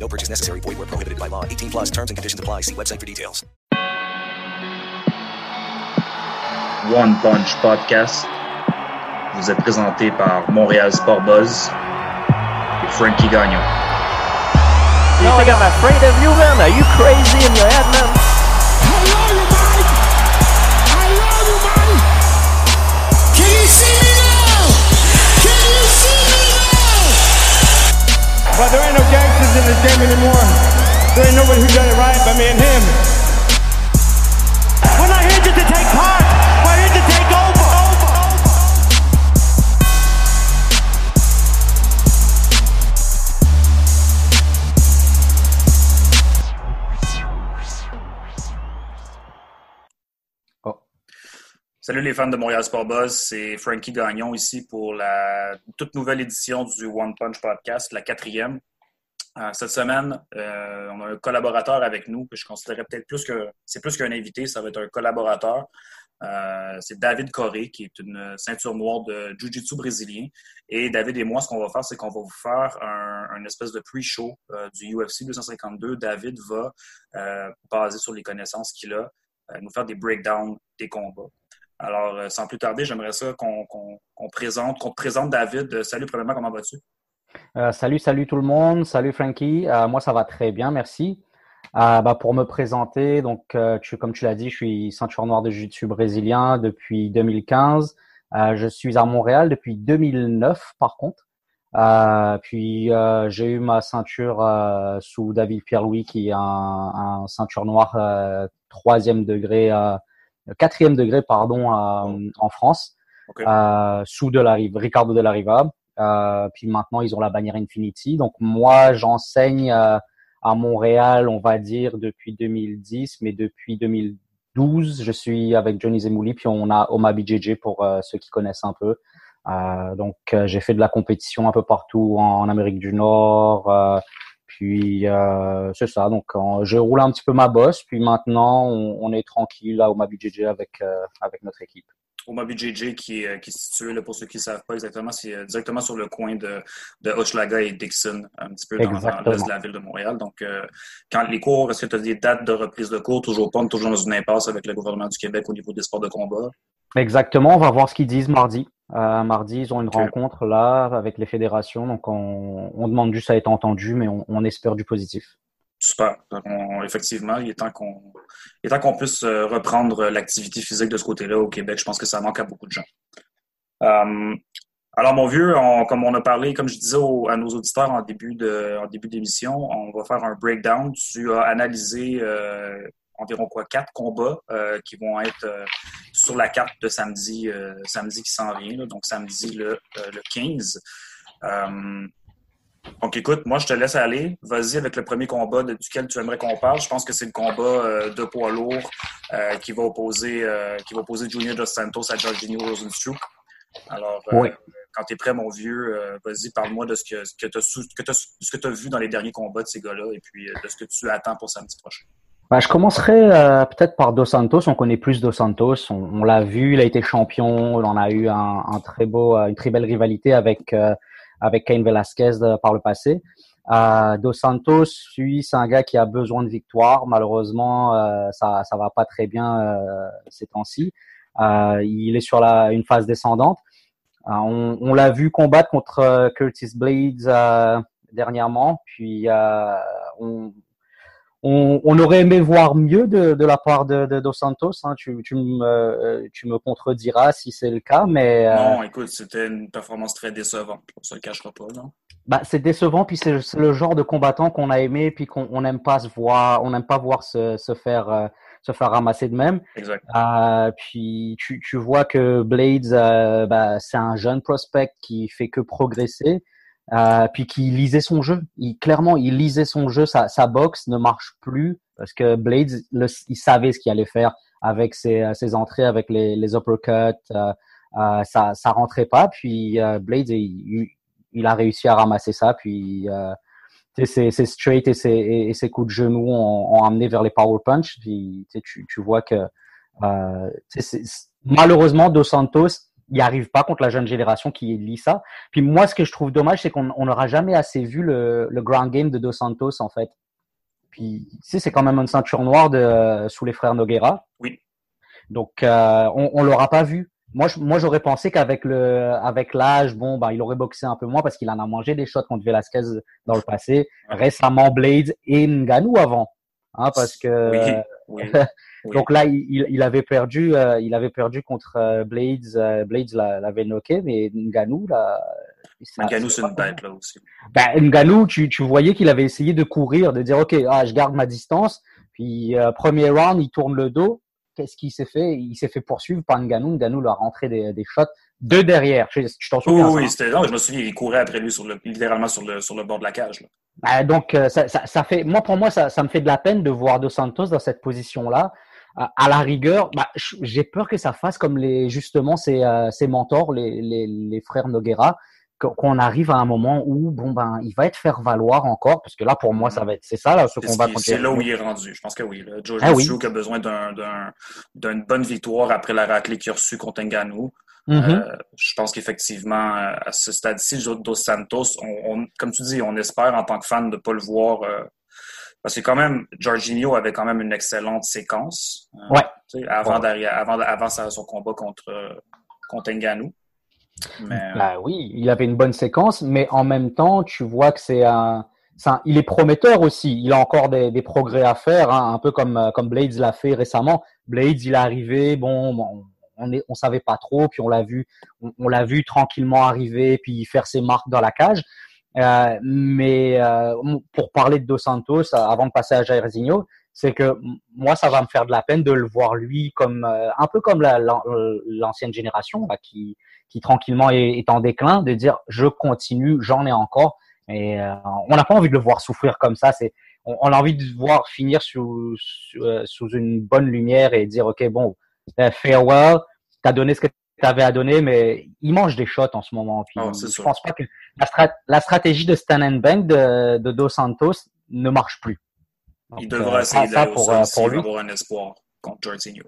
No purchase necessary. Void where prohibited by law. 18 plus terms and conditions apply. See website for details. One Punch Podcast vous est présenté par Montréal Sport Buzz et Frankie Gagnon. Oh, you think I'm afraid of you, man? Are you crazy in your head, man? But there ain't no gangsters in this game anymore. There ain't nobody who done it right but me and him. We're not here just to take part. Salut les fans de Montréal Sport Buzz, c'est Frankie Gagnon ici pour la toute nouvelle édition du One Punch Podcast, la quatrième. Euh, cette semaine, euh, on a un collaborateur avec nous que je considérais peut-être plus que c'est plus qu'un invité, ça va être un collaborateur. Euh, c'est David Corré, qui est une ceinture noire de Jiu-Jitsu brésilien. Et David et moi, ce qu'on va faire, c'est qu'on va vous faire un, espèce de pre-show du UFC 252. David va, basé sur les connaissances qu'il a, nous faire des breakdowns des combats. Alors, euh, sans plus tarder, j'aimerais ça qu'on présente, qu'on te présente David. Euh, Salut, premièrement, comment vas-tu? Euh, salut, salut tout le monde. Salut Frankie. Euh, moi, ça va très bien, merci. Euh, bah, pour me présenter, donc, euh, tu, comme tu l'as dit, je suis ceinture noire de jiu-jitsu brésilien depuis 2015. Euh, je suis à Montréal depuis 2009, par contre. Puis, j'ai eu ma ceinture sous David Pierre-Louis, qui est un, un ceinture noire troisième degré, quatrième degré, pardon, euh, en France, euh, sous de la Rive, Ricardo de la Riva. Euh, puis maintenant, ils ont la bannière Infinity. Donc moi, j'enseigne euh, à Montréal, on va dire, depuis 2010, mais depuis 2012, je suis avec Johnny Zemouli, puis on a Oma BJJ pour euh, ceux qui connaissent un peu. Euh, donc euh, j'ai fait de la compétition un peu partout en, en Amérique du Nord. Euh, puis euh, c'est ça. Donc euh, je roule un petit peu ma bosse. Puis maintenant, on, on est tranquille à Oma BJJ avec euh, avec notre équipe. Oma BJJ qui est, euh, qui est situé, là, pour ceux qui ne savent pas exactement, c'est euh, directement sur le coin de, de Hochelaga et Dixon, un petit peu dans, l'est de la ville de Montréal. Donc, euh, quand les cours, est-ce que tu as des dates de reprise de cours? Toujours pas, toujours dans une impasse avec le gouvernement du Québec au niveau des sports de combat. Exactement, on va voir ce qu'ils disent mardi. Euh, mardi, ils ont une rencontre là avec les fédérations, donc on, on demande juste à être entendu, mais on, on espère du positif. Super. Donc, on- effectivement, il est temps qu'on puisse euh, reprendre l'activité physique de ce côté-là au Québec. Je pense que ça manque à beaucoup de gens. Euh, alors, mon vieux, on- comme on a parlé, comme je disais au- à nos auditeurs en début de en début d'émission, on va faire un breakdown. Tu as analysé euh, environ quoi quatre combats euh, qui vont être sur la carte de samedi, euh, samedi qui s'en vient. là. donc samedi le, euh, le 15. Euh, donc, écoute, moi, je te laisse aller. Vas-y avec le premier combat de- duquel tu aimerais qu'on parle. Je pense que c'est le combat de poids lourd qui va opposer qui va opposer Junior Dos Santos à Jorginho Rosenstruck. Alors, euh, Oui. quand tu es prêt, mon vieux, euh, vas-y, parle-moi de ce que, que tu as, vu dans les derniers combats de ces gars-là et puis euh, de ce que tu attends pour samedi prochain. Bah, je commencerai euh, peut-être par Dos Santos. On connaît plus Dos Santos. On, on l'a vu, il a été champion. On a eu un, un très beau, euh, une très belle rivalité avec euh, avec Cain Velasquez euh, par le passé. Euh, Dos Santos, lui, c'est un gars qui a besoin de victoire. Malheureusement, euh, ça ça va pas très bien ces temps-ci. Il est sur la une phase descendante. On on l'a vu combattre contre Curtis Blades dernièrement. Puis on on, on aurait aimé voir mieux de, de la part de, de Dos Santos. Hein. Tu, tu, me, euh, tu me contrediras si c'est le cas, mais euh, Non, écoute, c'était une performance très décevante. On se le cachera pas, non? bah, c'est décevant. Puis c'est le genre de combattant qu'on a aimé, puis qu'on on n'aime pas se voir, on n'aime pas voir se, se faire euh, se faire ramasser de même. Exact. Euh, puis tu, tu vois que Blades, euh, bah, c'est un jeune prospect qui fait que progresser. Euh, puis qu'il lisait son jeu. Il, clairement, il lisait son jeu. Sa, sa boxe ne marche plus parce que Blades, le, il savait ce qu'il allait faire avec ses, euh, ses entrées, avec les, les uppercuts. Euh, euh, ça, ça rentrait pas. Puis euh, Blades, il, il, a réussi à ramasser ça. Puis ses, ses straight et ses, et ses coups de genoux ont, ont amené vers les power punch. Puis tu, tu vois que malheureusement, Dos Santos, n'y arrive pas contre la jeune génération qui lit ça. Puis moi, ce que je trouve dommage, c'est qu'on n'aura jamais assez vu le, le ground game de Dos Santos, en fait. Puis, tu sais, c'est quand même une ceinture noire de, sous les frères Noguera. Oui. Donc, euh, on, on l'aura pas vu. Moi, je, moi, j'aurais pensé qu'avec le, avec l'âge, bon, bah, il aurait boxé un peu moins parce qu'il en a mangé des shots contre Velasquez dans le passé. Récemment, Blades et Ngannou avant, hein, parce que. Oui, oui. Oui. Donc là, il, il avait perdu, euh, il avait perdu contre euh, Blades. Euh, Blades l'a- l'avait knocké, mais Ngannou, là, ça- Ngannou, c'est une bête, là aussi. Ben, Ngannou, tu, tu voyais qu'il avait essayé de courir, de dire ok, ah, je garde ma distance. Puis euh, premier round, il tourne le dos. Qu'est-ce qu'il s'est fait? Il s'est fait poursuivre par Ngannou. Ngannou lui a rentré des, des shots de derrière. Tu t'en Oui, souviens ça, oui, hein? c'était. Non, je me souviens, il courait après lui sur le, littéralement sur le, sur le bord de la cage. Là. Donc euh, ça, ça, ça fait, moi pour moi, ça, ça me fait de la peine de voir Dos Santos dans cette position-là. À à la rigueur, bah, j'ai peur que ça fasse comme les justement ses, euh, ses mentors, les, les, les frères Noguera, qu'on- arrive à un moment où bon ben il va être faire valoir encore, parce que là pour moi ça va être c'est ça là ce combat contre c'est là où il est rendu. Je pense que oui. Joe Ah oui. A besoin d'un, d'un, d'une bonne victoire après la raclée qu'il a reçue contre Ngannou. Euh, je pense qu'effectivement, euh, à ce stade-ci, Dos Santos, on, on- comme tu dis, on espère en tant que fan de ne pas le voir. euh, parce que quand même, Jorginho avait quand même une excellente séquence. euh, Ouais. Avant, Ouais. avant, avant son combat contre, contre. Mais, Bah oui, il avait une bonne séquence, mais en même temps, tu vois que c'est un, il est prometteur aussi. Il a encore des, des progrès à faire, hein, un peu comme comme Blades l'a fait récemment. Blades, il est arrivé, bon, bon, on est, on savait pas trop, puis on l'a vu, on, l'a vu tranquillement arriver, puis faire ses marques dans la cage. Euh, mais euh, pour parler de Dos Santos, euh, avant de passer à Jairzinho, c'est que moi, ça va me faire de la peine de le voir lui comme euh, un peu comme la- la- l'ancienne génération qui qui tranquillement est, est en déclin, de dire je continue, j'en ai encore. Et euh, on n'a pas envie de le voir souffrir comme ça. C'est on, on a envie de le voir finir sous sous, euh, sous une bonne lumière et dire ok bon euh, farewell, t'as donné ce que t'avais à donner, mais il mange des shots en ce moment. Puis Ah, je sûr. pense pas que la, strat- la stratégie de Stan and Bank de, de Dos Santos ne marche plus. il Donc, devra euh, essayer d'aller pour, euh, pour lui. avoir un espoir contre Jorginho.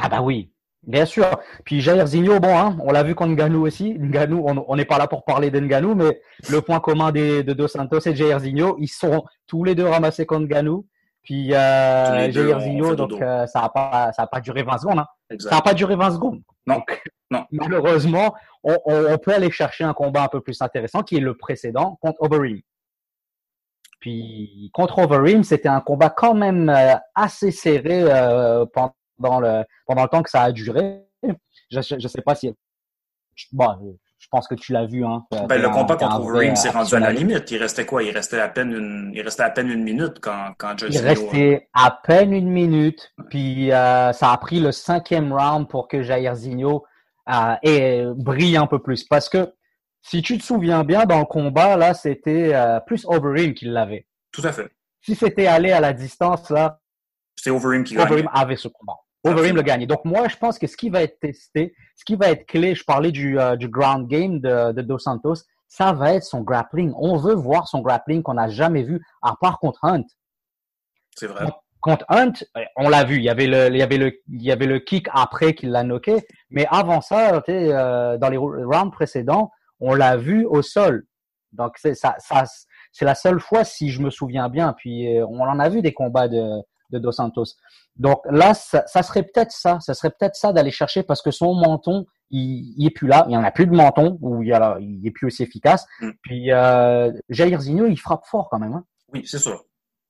Ah bah oui, bien sûr. Puis Jairzinho, bon, hein, on l'a vu contre Ngannou aussi. Ngannou, on n'est pas là pour parler de Ngannou, mais le point commun des, de Dos Santos et Jairzinho, ils sont tous les deux ramassés contre Ngannou. Puis euh, fait donc euh, ça n'a pas, ça a pas duré 20 secondes. Hein. Ça n'a pas duré 20 secondes. Non. Donc, Non. Malheureusement, on, on, on peut aller chercher un combat un peu plus intéressant qui est le précédent contre Overeem. Puis contre Overeem, c'était un combat quand même euh, assez serré euh, pendant le pendant le temps que ça a duré. Je je sais pas si bon, je pense que tu l'as vu hein. Ben, le combat contre Overeem s'est rendu à la limite. Il restait quoi? Il restait à peine une, il restait à peine une minute quand, quand Il Jorginho... restait à peine une minute, puis euh, ça a pris le cinquième round pour que Jairzinho euh, ait- brille un peu plus. Parce que si tu te souviens bien, dans le combat, là, c'était euh, plus Overeem qui l'avait. Tout à fait. Si c'était allé à la distance, là, C'est Overeem qui. Overeem avait ce combat. Overeem le gagnait. Donc moi, je pense que ce qui va être testé, ce qui va être clé, je parlais du, euh, du ground game de, de Dos Santos, ça va être son grappling. On veut voir son grappling qu'on n'a jamais vu, à part contre Hunt. C'est vrai. contre Hunt, euh, on l'a vu, il y avait le, il y avait le, il y avait le kick après qu'il l'a knocké, mais avant ça, euh, dans les rounds précédents, on l'a vu au sol. Donc c'est ça, la seule fois si je me souviens bien. Puis euh, on en a vu des combats de, de Dos Santos. Donc là, ça, ça serait peut-être ça, ça serait peut-être ça d'aller chercher parce que son menton, il, il est plus là, il y en a plus de menton ou il y a, il est plus aussi efficace. Mm. Puis euh, Jairzinho, il frappe fort quand même. Hein. Oui, c'est sûr.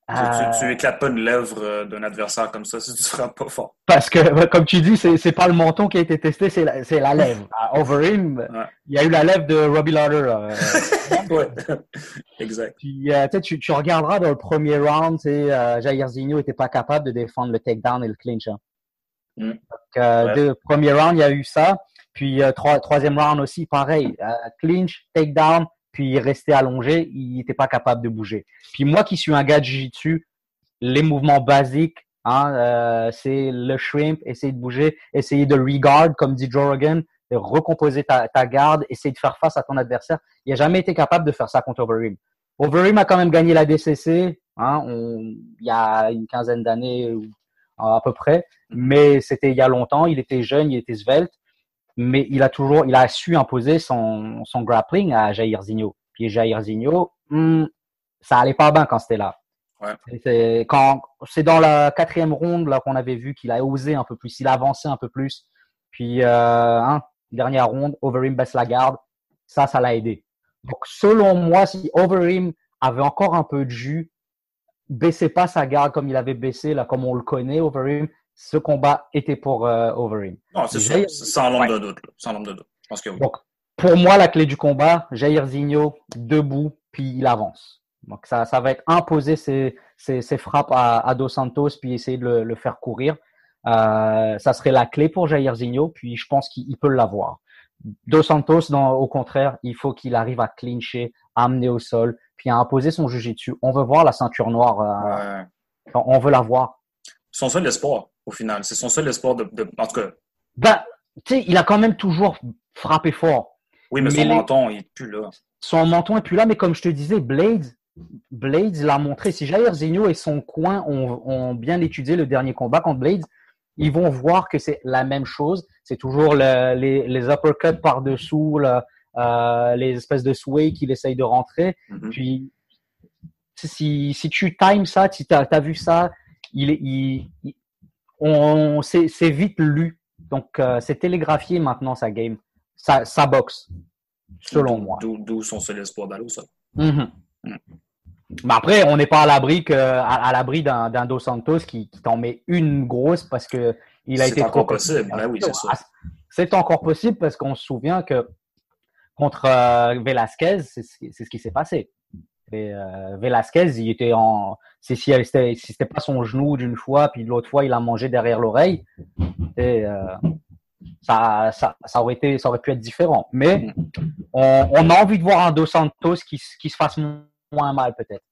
Tu, Euh, tu, tu éclates pas une lèvre euh, d'un adversaire comme ça si tu frappes pas fort. Parce que, comme tu dis, c'est, pas le menton qui a été testé, c'est la, la lèvre. À Overeem, Ouais. il y a eu la lèvre de Robbie euh, ouais. exact. puis, euh, tu tu, regarderas dans le premier round, euh, Jairzinho était pas capable de défendre le takedown et le clinch. hein. Mm. Donc, euh, Ouais. deux- premier round, il y a eu ça. Puis, trois- troisième round aussi, pareil. clinch, takedown, puis il restait allongé, il n'était pas capable de bouger. Puis moi qui suis un gars de jiu-jitsu, les mouvements basiques, hein, euh, c'est le shrimp, essayer de bouger, essayer de regard, comme dit Joe Rogan, de recomposer ta, ta garde, essayer de faire face à ton adversaire. Il n'a jamais été capable de faire ça contre Overeem. Overeem a quand même gagné la DCC, hein, il y a une quinzaine d'années à peu près, mais c'était il y a longtemps. Il était jeune, il était svelte, mais il a toujours, il a su imposer son, son grappling à Jair Zinho. Puis Jair Zinho, hmm, ça allait pas bien quand c'était là. Ouais. C'est quand c'est dans la quatrième ronde là qu'on avait vu qu'il a osé un peu plus, il a avancé un peu plus. Puis euh, hein, dernière ronde, Overeem baisse la garde, ça, ça l'a aidé. Donc selon moi, si Overeem avait encore un peu de jus, baissait pas sa garde comme il avait baissé là, comme on le connaît, Overeem, ce combat était pour euh, Overeem. Non, c'est sûr, sans l'ombre Ouais. de doute. Sans l'ombre de doute. Je pense que oui. Donc, pour moi, la clé du combat, Jair Zinho, debout, puis il avance. Donc, ça, ça va être imposer ses, ses, ses frappes à, à Dos Santos, puis essayer de le, le faire courir. Euh, ça serait la clé pour Jair Zinho, puis je pense qu'il il peut l'avoir. Dos Santos, dans, au contraire, il faut qu'il arrive à clincher, à amener au sol, puis à imposer son jujitsu. On veut voir la ceinture noire, euh, Ouais. on veut la voir. Son seul espoir, au final. C'est son seul espoir de, de- En tout cas, Ben, tu sais, il a quand même toujours frappé fort. oui, mais, Mais son les- menton, il est plus là. son menton est plus là, mais comme je te disais, Blades, Blades l'a montré. Si Jair Zinho et son coin ont, ont bien étudié le dernier combat contre Blades, ils vont voir que c'est la même chose. C'est toujours le- les, les uppercuts par-dessous, le- euh, les espèces de sway qu'il essaye de rentrer. Mhm. Puis, si, si tu times ça, si tu as, vu ça, il, il, il- on, c'est c'est vite lu. Donc, euh, c'est télégraphié maintenant, sa game. Sa, sa boxe, selon moi. D'où son seul espoir d'aller au sol. Mhm. Mm. Mais après, on n'est pas à l'abri que, à, à l'abri d'un, Dos Santos qui, qui t'en met une grosse parce que il a C'est été encore trop possible. Ben oui, c'est. Ah, C'est encore possible parce qu'on se souvient que contre euh, Velasquez, c'est ce qui s'est passé. Et, euh, Velasquez, il était en, si c'était, si c'était pas son genou d'une fois, puis l'autre fois il a mangé derrière l'oreille. Et euh, ça, ça, ça aurait été, ça aurait pu être différent. Mais on, on a envie de voir un Dos Santos qui, qui se fasse moins mal peut-être.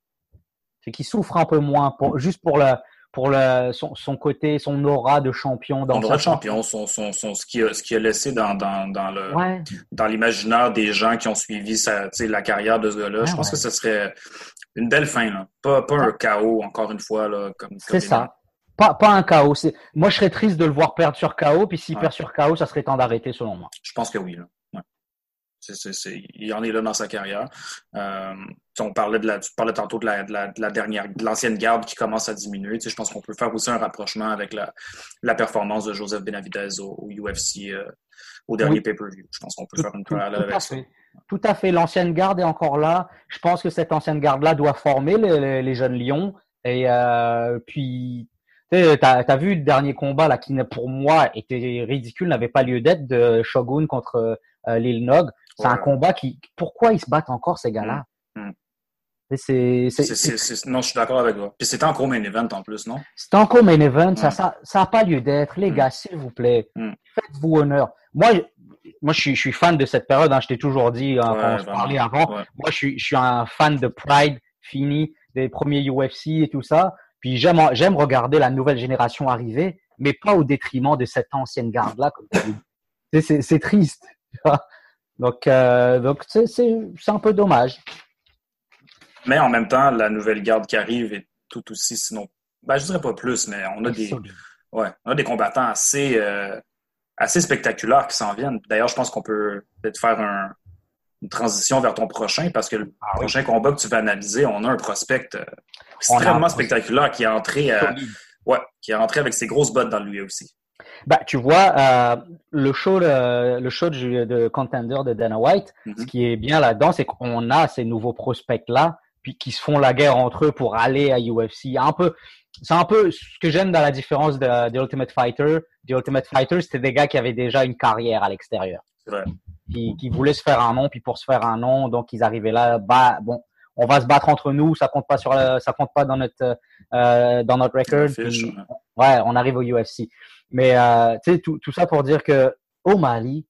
Qu'il souffre un peu moins, pour, juste pour le, pour le, son, son côté, son aura de champion dans Son droit de champion, son, son, son- ce qu'il a, ce qu'il a laissé dans, dans, dans le, Ouais. dans l'imaginaire des gens qui ont suivi sa, la carrière de ce gars-là. Ah je pense ouais. que ce serait une belle fin. Là. Pas, pas un chaos, encore une fois. Là, comme, C'est ça. Pas, pas un chaos. C'est- Moi, je serais triste de le voir perdre sur chaos, puis s'il perd sur chaos, ça serait temps d'arrêter, selon moi. Je pense que oui. Là. Ouais. C'est, c'est, c'est, il en est là dans sa carrière. Euh, on parlait de la, tu parlais tantôt de la, de la, de la dernière, de l'ancienne garde qui commence à diminuer. Tu sais, je pense qu'on peut faire aussi un rapprochement avec la, la performance de Joseph Benavidez au, au UFC euh, au dernier Oui. pay-per-view. Je pense qu'on peut Tout, faire une tout- parallèle tout à avec ça. fait. Tout à fait. L'ancienne garde est encore là. Je pense que cette ancienne garde-là doit former les, les- les jeunes lions. Et euh, puis, tu as vu le dernier combat là qui, pour moi, était ridicule, n'avait pas lieu d'être de Shogun contre euh, Lil Nog. C'est un combat qui, pourquoi ils se battent encore ces gars-là? Mm. Et C'est, non, je suis d'accord avec toi. Puis c'était encore main event en plus, non? C'est encore main event, ça, Ouais. ça, ça pas lieu d'être. Les Mm. gars, s'il vous plaît, Mm. faites-vous honneur. Moi, je- moi, je suis, je suis fan de cette période. Hein, je t'ai toujours dit hein, Ouais, quand on se parlait avant. Ouais. Moi, je suis, je suis un fan de Pride, fini des premiers UFC et tout ça. Puis j'aime, j'aime regarder la nouvelle génération arriver, mais pas au détriment de cette ancienne garde là. comme tu dis. C'est- C'est c'est triste. Donc, euh, donc c'est c'est- c'est un peu dommage. Mais en même temps, la nouvelle garde qui arrive est tout aussi, sinon, ben, je dirais pas plus, mais on a des, ouais, on a des combattants assez, euh, assez spectaculaires qui s'en viennent. D'ailleurs, je pense qu'on peut peut-être faire un- une transition vers ton prochain parce que le Ah oui. prochain combat que tu vas analyser, on a un prospect euh, extrêmement spectaculaire qui est entré, euh, ouais, qui est entré avec ses grosses bottes dans l'UFC. Bah, tu vois, euh, le show, le, le show de, de Contender de Dana White, Mhm. ce qui est bien là-dedans, c'est qu'on a ces nouveaux prospects-là, puis qui se font la guerre entre eux pour aller à UFC. Un peu, c'est un peu ce que j'aime dans la différence de, de Ultimate Fighter. The Ultimate Fighter, c'était des gars qui avaient déjà une carrière à l'extérieur, qui, qui voulaient se faire un nom, puis pour se faire un nom, donc ils arrivaient là, bah bon, on va se battre entre nous, ça compte pas sur, le- ça compte pas dans notre, euh, dans notre record. Puis-. Ouais, on arrive au UFC. Mais euh, tu sais, tout, tout ça pour dire que O'Malley,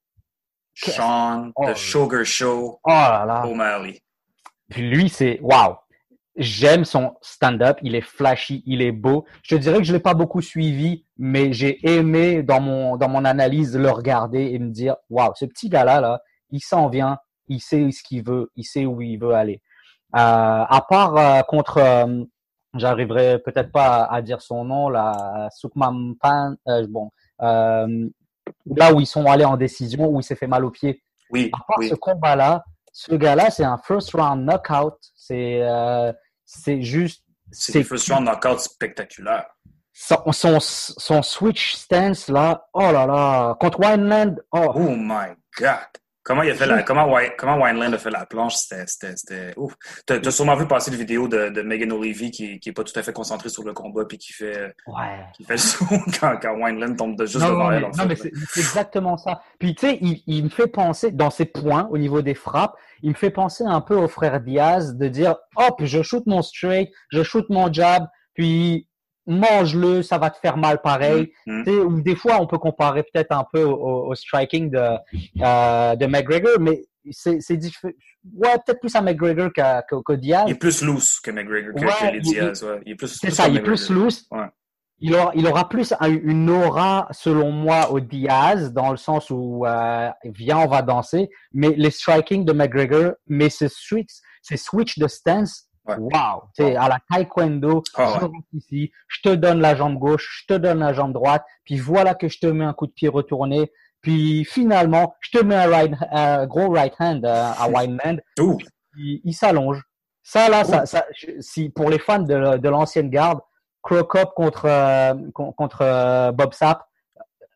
Sean, Oh. The Sugar Show, oh là là, O'Malley. Puis lui, c'est waouh. J'aime son stand-up, il est flashy, il est beau. Je te dirais que je l'ai pas beaucoup suivi, mais j'ai aimé dans mon dans mon analyse le regarder et me dire waouh, ce petit gars-là là, il s'en vient, il sait ce qu'il veut, il sait où il veut aller. Euh, à part euh, contre, euh, j'arriverai peut-être pas à, à dire son nom là, Sukman Pan, euh, bon, euh, là où ils sont allés en décision, où il s'est fait mal au pied. Oui, À part oui. ce combat-là, ce gars-là, c'est un first round knockout. C'est euh, c'est juste C'est c'est des fusions knockout spectaculaires. son, son son switch stance là. Oh là là, contre Wineland. Oh, Oh my God! Comment il a fait la, comment, comment Wineland a fait la planche, c'était, ouf. T'as, sûrement vu passer le vidéo de, de Megan O'Leary qui, qui est pas tout à fait concentrée sur le combat puis qui fait, ouais. qui fait le saut quand, quand Wineland tombe de juste Non, devant non, elle. mais, non, fait. mais c'est c'est exactement ça. Puis tu sais, il, il me fait penser dans ses points au niveau des frappes, il me fait penser un peu au frère Diaz de dire hop, je shoot mon straight, je shoot mon jab, puis mange-le, ça va te faire mal pareil. Mm, Tu sais, ou des fois, on peut comparer peut-être un peu au, au striking de, euh, de McGregor, mais c'est c'est diffi- Ouais, peut-être plus à McGregor qu'à qu'au- qu'au Diaz. Il est plus loose que McGregor, que, Ouais, que les il- Diaz. Ouais. Il est plus, C'est ça, il est plus loose. Ouais. Il aura, il aura plus un- une aura, selon moi, au Diaz, dans le sens où, euh, viens, on va danser. Mais les striking de McGregor, mais ces switch, ces switch de stance, Ouais. wow. Tu sais, à la taekwondo, Ah je ici, je te donne la jambe gauche, je te donne la jambe droite, puis voilà que je te mets un coup de pied retourné. Puis finalement, je te mets un right, un gros right hand euh, à Wineland Ouh. il, il s'allonge. Ça, là, ça, ça, je- si, pour les fans de, de l'ancienne garde, Crocop contre, euh, con- contre euh, Bob Sapp,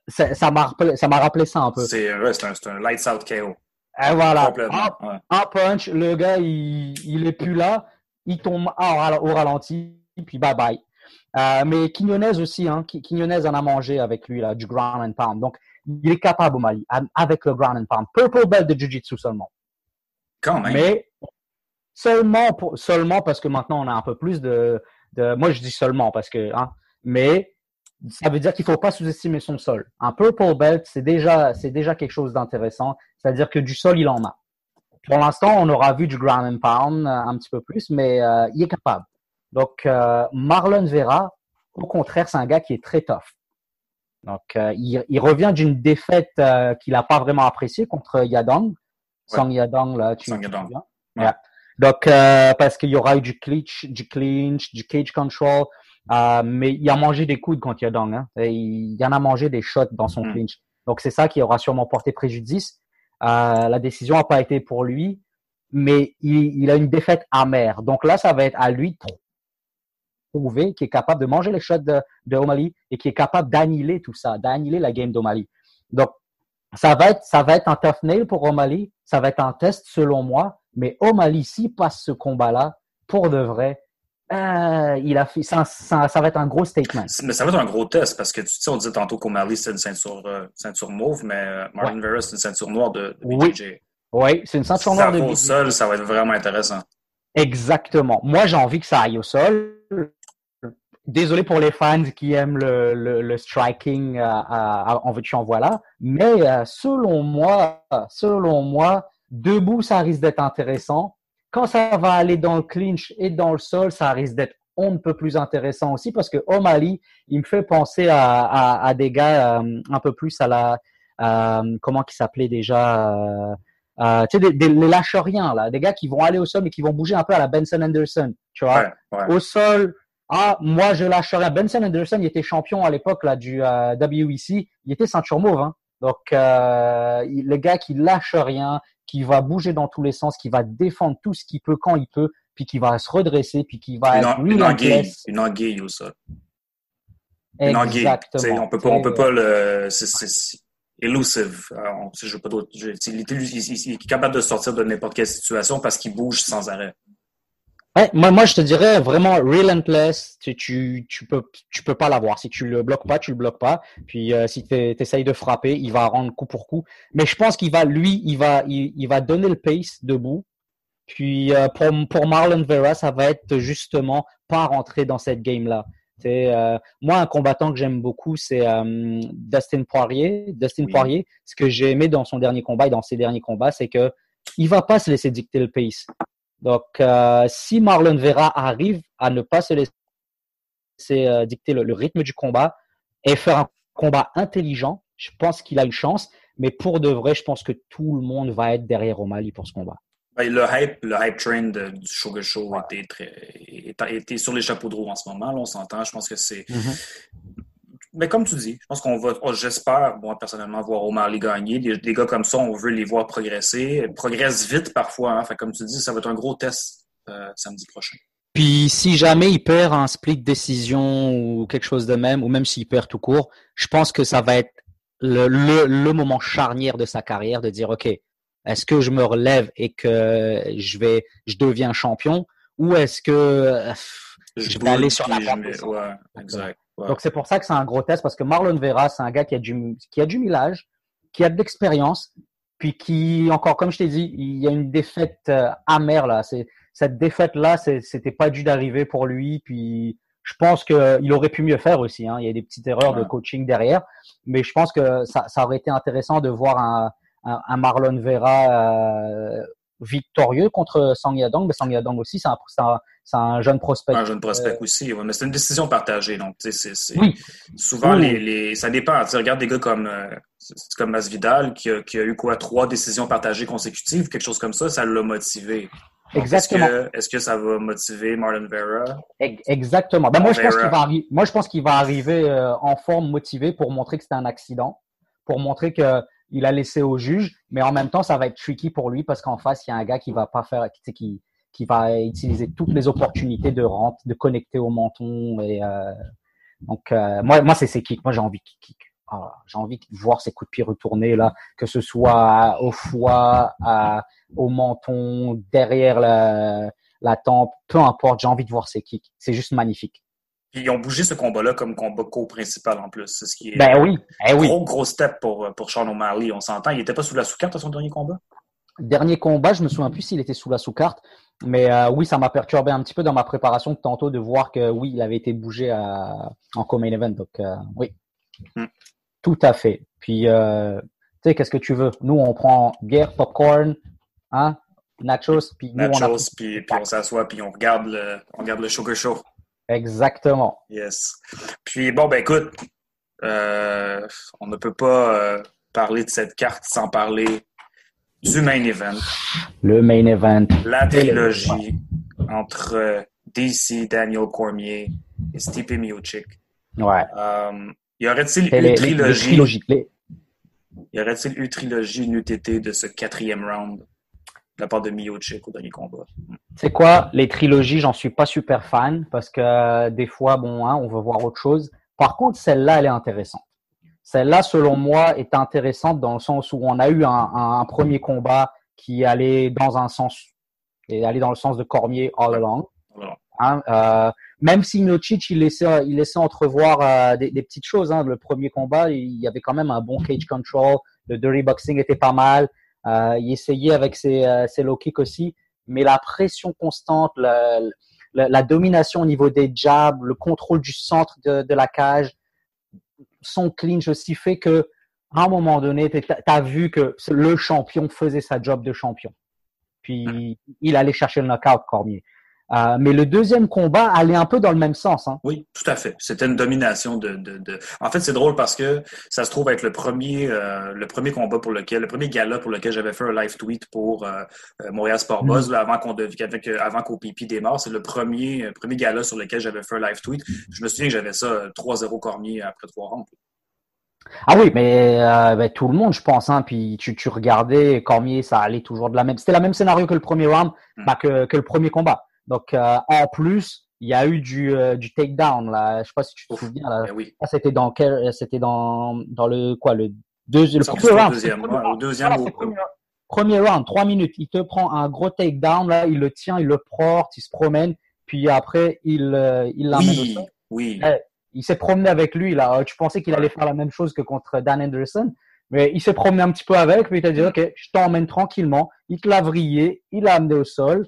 ça ça m'a rappelé, ça m'a rappelé ça un peu. C'est, ouais, c'est un, un lights out KO. Et voilà. Ouais. un punch, le gars, il, il est plus là, il tombe au ral- au ralenti, puis bye bye. Euh, mais Quignonez aussi, hein, Qui- Quignonez en a mangé avec lui, là, du ground and pound. Donc, il est capable au Mali, avec le ground and pound. Purple belt de Jiu-Jitsu seulement. Quand même. Mais seulement, pour, seulement parce que maintenant on a un peu plus de, de moi je dis seulement parce que, hein, mais ça veut dire qu'il faut pas sous-estimer son sol. Un purple belt, c'est déjà, c'est déjà quelque chose d'intéressant. C'est-à-dire que du sol, il en a. Pour l'instant, on aura vu du ground and pound euh, un petit peu plus, mais euh, il est capable. Donc, euh, Marlon Vera, au contraire, c'est un gars qui est très tough. Donc, euh, il, il revient d'une défaite euh, qu'il n'a pas vraiment appréciée contre Yadong. Song Yadong, là, tu, te Yadong. Ouais. Yeah. Donc, euh, parce qu'il y aura eu du clinch, du clinch, du cage control, euh, mais il a mangé des coudes contre Yadong. Hein. Et il, il en a mangé des shots dans son Mm. clinch. Donc, c'est ça qui aura sûrement porté préjudice. Euh, la décision n'a pas été pour lui, mais il, il a une défaite amère. Donc là, ça va être à lui de prouver qu'il est capable de manger les shots de, de O'Malley et qu'il est capable d'annihiler tout ça, d'annihiler la game d'O'Malley. Donc, ça va être, ça va être un tough nail pour O'Malley. Ça va être un test selon moi. Mais O'Malley, s'il passe ce combat-là, pour de vrai, euh, il a fait, ça, ça, ça va être un gros statement. Mais ça va être un gros test parce que tu sais, on disait tantôt qu'O'Malley c'est une ceinture, euh, ceinture mauve, mais euh, Martin Vera c'est une ceinture noire de, de Oui. BJJ. Oui, c'est une ceinture Si ça noire de va au BJJ. sol, ça va être vraiment intéressant. Exactement. Moi, j'ai envie que ça aille au sol. Désolé pour les fans qui aiment le, le, le striking à- à- en veux-tu en voilà, mais selon moi, selon moi, debout, ça risque d'être intéressant. Quand ça va aller dans le clinch et dans le sol, ça risque d'être on ne peut plus intéressant aussi parce que O'Malley, il me fait penser à, à, à des gars euh, un peu plus à la euh, comment qui s'appelait déjà euh, tu sais des, des les lâcheriens là, des gars qui vont aller au sol mais qui vont bouger un peu à la Benson Anderson, tu vois Ouais, ouais. au sol. Ah, moi, je lâche rien. Benson Anderson, il était champion à l'époque là du euh, WEC. Il était ceinture mauve. Hein. Donc, euh, il- le gars qui lâche rien, qui va bouger dans tous les sens, qui va défendre tout ce qu'il peut quand il peut, puis qui va se redresser, puis qui va Une, être une anguille, une anguille au sol. Une anguille. On peut pas, on peut pas le, c'est, elusive. Alors, on- je veux pas d'autre. je- il, est- il- il- il est capable de sortir de n'importe quelle situation parce qu'il bouge sans arrêt. Ouais, moi, moi, je te dirais vraiment relentless. Tu, tu, tu peux, tu peux pas l'avoir. Si tu le bloques pas, tu le bloques pas. Puis euh, si tu essayes de frapper, il va rendre coup pour coup. Mais je pense qu'il va, lui, il va, il, il va donner le pace debout. Puis euh, pour, pour Marlon Vera, ça va être justement pas rentrer dans cette game là. Euh, moi un combattant que j'aime beaucoup, c'est euh, Dustin Poirier. Dustin Oui. Poirier, ce que j'ai aimé dans son dernier combat et dans ses derniers combats, c'est que il va pas se laisser dicter le pace Donc, euh, si Marlon Vera arrive à ne pas se laisser euh, dicter le, le rythme du combat et faire un combat intelligent, je pense qu'il a une chance. Mais pour de vrai, je pense que tout le monde va être derrière O'Malley pour ce combat. Ben, le hype, le hype train de- du Sugar Show était, très, était, était sur les chapeaux de roue en ce moment. Là, on s'entend. Je pense que c'est. Mais comme tu dis, je pense qu'on va, oh, j'espère, moi personnellement, voir O'Malley gagner. Des, des gars comme ça, on veut les voir progresser. Ils progressent vite parfois. Hein. Fait, comme tu dis, ça va être un gros test euh, samedi prochain. Puis si jamais il perd un split décision ou quelque chose de même, ou même s'il perd tout court, je pense que ça va être le, le, le moment charnière de sa carrière de dire ok, est-ce que je me relève et que je vais, je deviens champion, ou est-ce que euh, je vais aller sur la descendante. Ouais, exact. Ouais. Donc c'est pour ça que c'est un gros test parce que Marlon Vera, c'est un gars qui a du qui a du millage, qui a de l'expérience, puis qui encore comme je t'ai dit, il y a une défaite euh, amère là. C'est cette défaite là, c'était pas dû d'arriver pour lui. Puis je pense que il aurait pu mieux faire aussi. Hein. Il y a des petites erreurs de coaching derrière, mais je pense que ça, ça aurait été intéressant de voir un, un, un Marlon Vera euh, victorieux contre Sang Yadong. Mais Sang Yadong aussi, c'est un, c'est un, jeune prospect. Un jeune prospect aussi, ouais, mais c'est une décision partagée. Donc, tu sais, c'est, c'est- Oui. souvent, Oui. les, les, ça dépend. Tu sais, regarde des gars comme, euh, comme Masvidal qui a, qui a eu quoi, trois décisions partagées consécutives, quelque chose comme ça, ça l'a motivé. Donc, Exactement. Est-ce que, est-ce que ça va motiver Marlon Vera? Ex- Exactement. Ben, moi, je pense va arriver. Moi, je pense qu'il va arriver euh, en forme, motivé, pour montrer que c'était un accident, pour montrer que il a laissé au juge. Mais en même temps, ça va être tricky pour lui parce qu'en face, il y a un gars qui va pas faire, qui, qui va utiliser toutes les opportunités de rente, de connecter au menton. Et euh, donc, euh, moi, moi, c'est ses kicks. Moi, j'ai envie qu'il kick. Ah, j'ai envie de voir ses coups de pied retourner là, que ce soit au foie, à, au menton, derrière la, la tempe, peu importe. J'ai envie de voir ses kicks. C'est juste magnifique. Puis ils ont bougé ce combat-là comme combat co-principal en plus. C'est ce qui est Ben oui, eh oui. gros, gros step pour, pour Sean O'Malley. On s'entend. Il était pas sous la sous-carte à son dernier combat? Dernier combat, je me souviens plus s'il était sous la sous-carte, mais euh, oui, ça m'a perturbé un petit peu dans ma préparation de tantôt de voir que oui, il avait été bougé à, en co-main event. Donc euh, oui, Hmm. tout à fait. Puis euh, tu sais, qu'est-ce que tu veux? Nous, on prend bière, popcorn, hein, nachos, puis nous, on a Nachos, puis, puis on s'assoit, puis on regarde le, on regarde le Sugar Show. exactement. Yes. Puis bon, ben écoute, euh, on ne peut pas euh, parler de cette carte sans parler du main event, Le main event. la trilogie entre euh, DC, Daniel Cormier et Stipe Miocic. Ouais. Euh, y aurait-il une les, les- les trilogie, trilogies. Les- y aurait-il une trilogie, une UTT de ce quatrième round de la part de Miocic au dernier combat? C'est quoi les trilogies? J'en suis pas super fan parce que euh, des fois, bon, hein, on veut voir autre chose. Par contre, celle-là, elle est intéressante. Celle-là, selon moi, est intéressante dans le sens où on a eu un, un- un premier combat qui allait dans un sens et allait dans le sens de Cormier all along. Hein, euh, même si Miocic, il laissait, il laissait entrevoir euh, des, des petites choses. Hein. Le premier combat, il y avait quand même un bon cage control. Le dirty boxing était pas mal. Euh, il essayait avec ses, euh, ses low kicks aussi. Mais la pression constante, la, la, la domination au niveau des jabs, le contrôle du centre de, de la cage, son clinch aussi fait que à un moment donné, tu as vu que le champion faisait sa job de champion. Puis il allait chercher le knockout, Cormier. Euh, mais le deuxième combat allait un peu dans le même sens. Hein. Oui, tout à fait. C'était une domination de, de, de... En fait, c'est drôle parce que ça se trouve être le premier, euh, le premier combat pour lequel, le premier gala pour lequel j'avais fait un live tweet pour euh, Montréal Sport Buzz, là, avant qu'on avant qu'OPP démarre. C'est le premier, premier gala sur lequel j'avais fait un live tweet. Je me souviens que j'avais ça euh, 3-0 Cormier après trois rounds. Ah oui, mais euh, ben, tout le monde, je pense. Hein, puis tu, tu regardais Cormier, ça allait toujours de la même. C'était le même scénario que le premier round, Mm. que, que le premier combat. Donc euh, en plus, il y a eu du, euh, du takedown là. Je sais pas si tu te Ouf. souviens là. Ben oui. C'était dans quel C'était dans dans le quoi le deuxième le premier round. deuxième, premier deuxième, Voilà, le premier, premier round, trois minutes. Il te prend un gros takedown là, il le tient, il le porte, il se promène, puis après il euh, il l'amène au sol. oui. Eh, il s'est promené avec lui là. Tu pensais qu'il allait faire la même chose que contre Dan Anderson, mais il s'est promené un petit peu avec, puis il t'a dit ok, je t'emmène tranquillement. Il te l'a vrillé, il l'a amené au sol.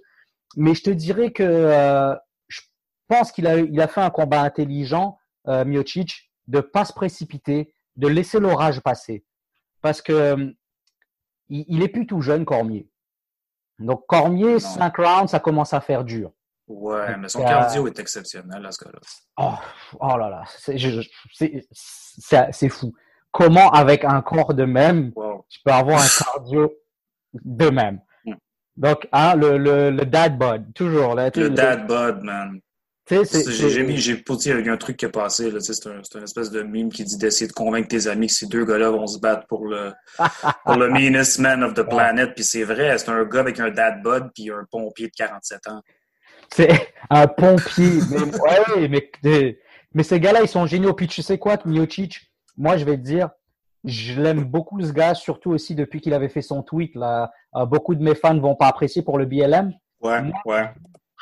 Mais je te dirais que euh, je pense qu'il a il a fait un combat intelligent, euh, Miocic, de pas se précipiter, de laisser l'orage passer, parce que euh, il, il est plus tout jeune Cormier. Donc Cormier, Non. 5 rounds, ça commence à faire dur. Ouais, mais son Euh, cardio est exceptionnel à ce gars-là. Oh, oh là là, c'est je- c'est- c'est- c'est fou. Comment, avec un corps de même, Wow. tu peux avoir un cardio de même? Donc, hein, le, le, le dad bod, toujours. Là, sais, Le dad bod, man. J'ai mis, j'ai avec un truc qui est passé, là, tu sais, c'est un, c'est une espèce de mime qui dit d'essayer de convaincre tes amis que ces deux gars-là vont se battre pour le, pour le meanest man of the planet. Puis c'est vrai, c'est un gars avec un dad bod puis un pompier de 47 ans. C'est un pompier. mais, ouais, mais, mais, mais ces gars-là, ils sont géniaux. Puis tu sais quoi, Miocic, moi, je vais te dire, je l'aime beaucoup, ce gars, surtout aussi depuis qu'il avait fait son tweet. Là. Euh, beaucoup de mes fans ne vont pas apprécier pour le BLM. Ouais, ouais.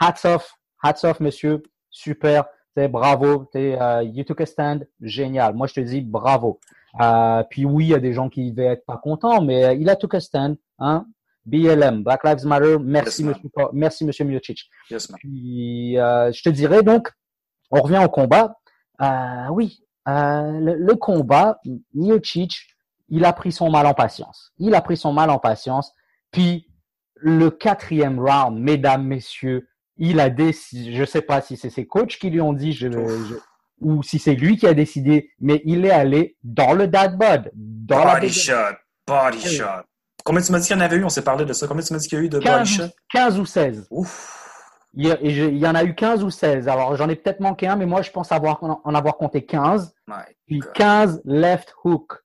Hats off, hats off, monsieur. Super. T'sais, bravo. T'sais, euh, you took a stand. Génial. Moi, je te dis bravo. Euh, puis oui, il y a des gens qui vont être pas contents, mais euh, il a took a stand. Hein? BLM, Black Lives Matter. Merci, Yes, monsieur, merci, monsieur Miocic. Yes. Puis, euh, je te dirais donc, on revient au combat. Oui, euh, le, le combat, Miocic, il a pris son mal en patience. Il a pris son mal en patience. Puis, le quatrième round, mesdames, messieurs, il a décidé, je sais pas si c'est ses coachs qui lui ont dit, je, je- ou si c'est lui qui a décidé, mais il est allé dans le dad bod, dans la Body deuxième- shot, body Oui. shot. Combien tu m'as dit qu'il y en avait eu? On s'est parlé de ça. Combien tu m'as dit qu'il y a eu de body 15, shot? 15 ou 16. Ouf. Il y, en a eu 15 ou 16. Alors, j'en ai peut-être manqué un, mais moi, je pense avoir, en avoir compté 15. My Puis God. 15 left hook.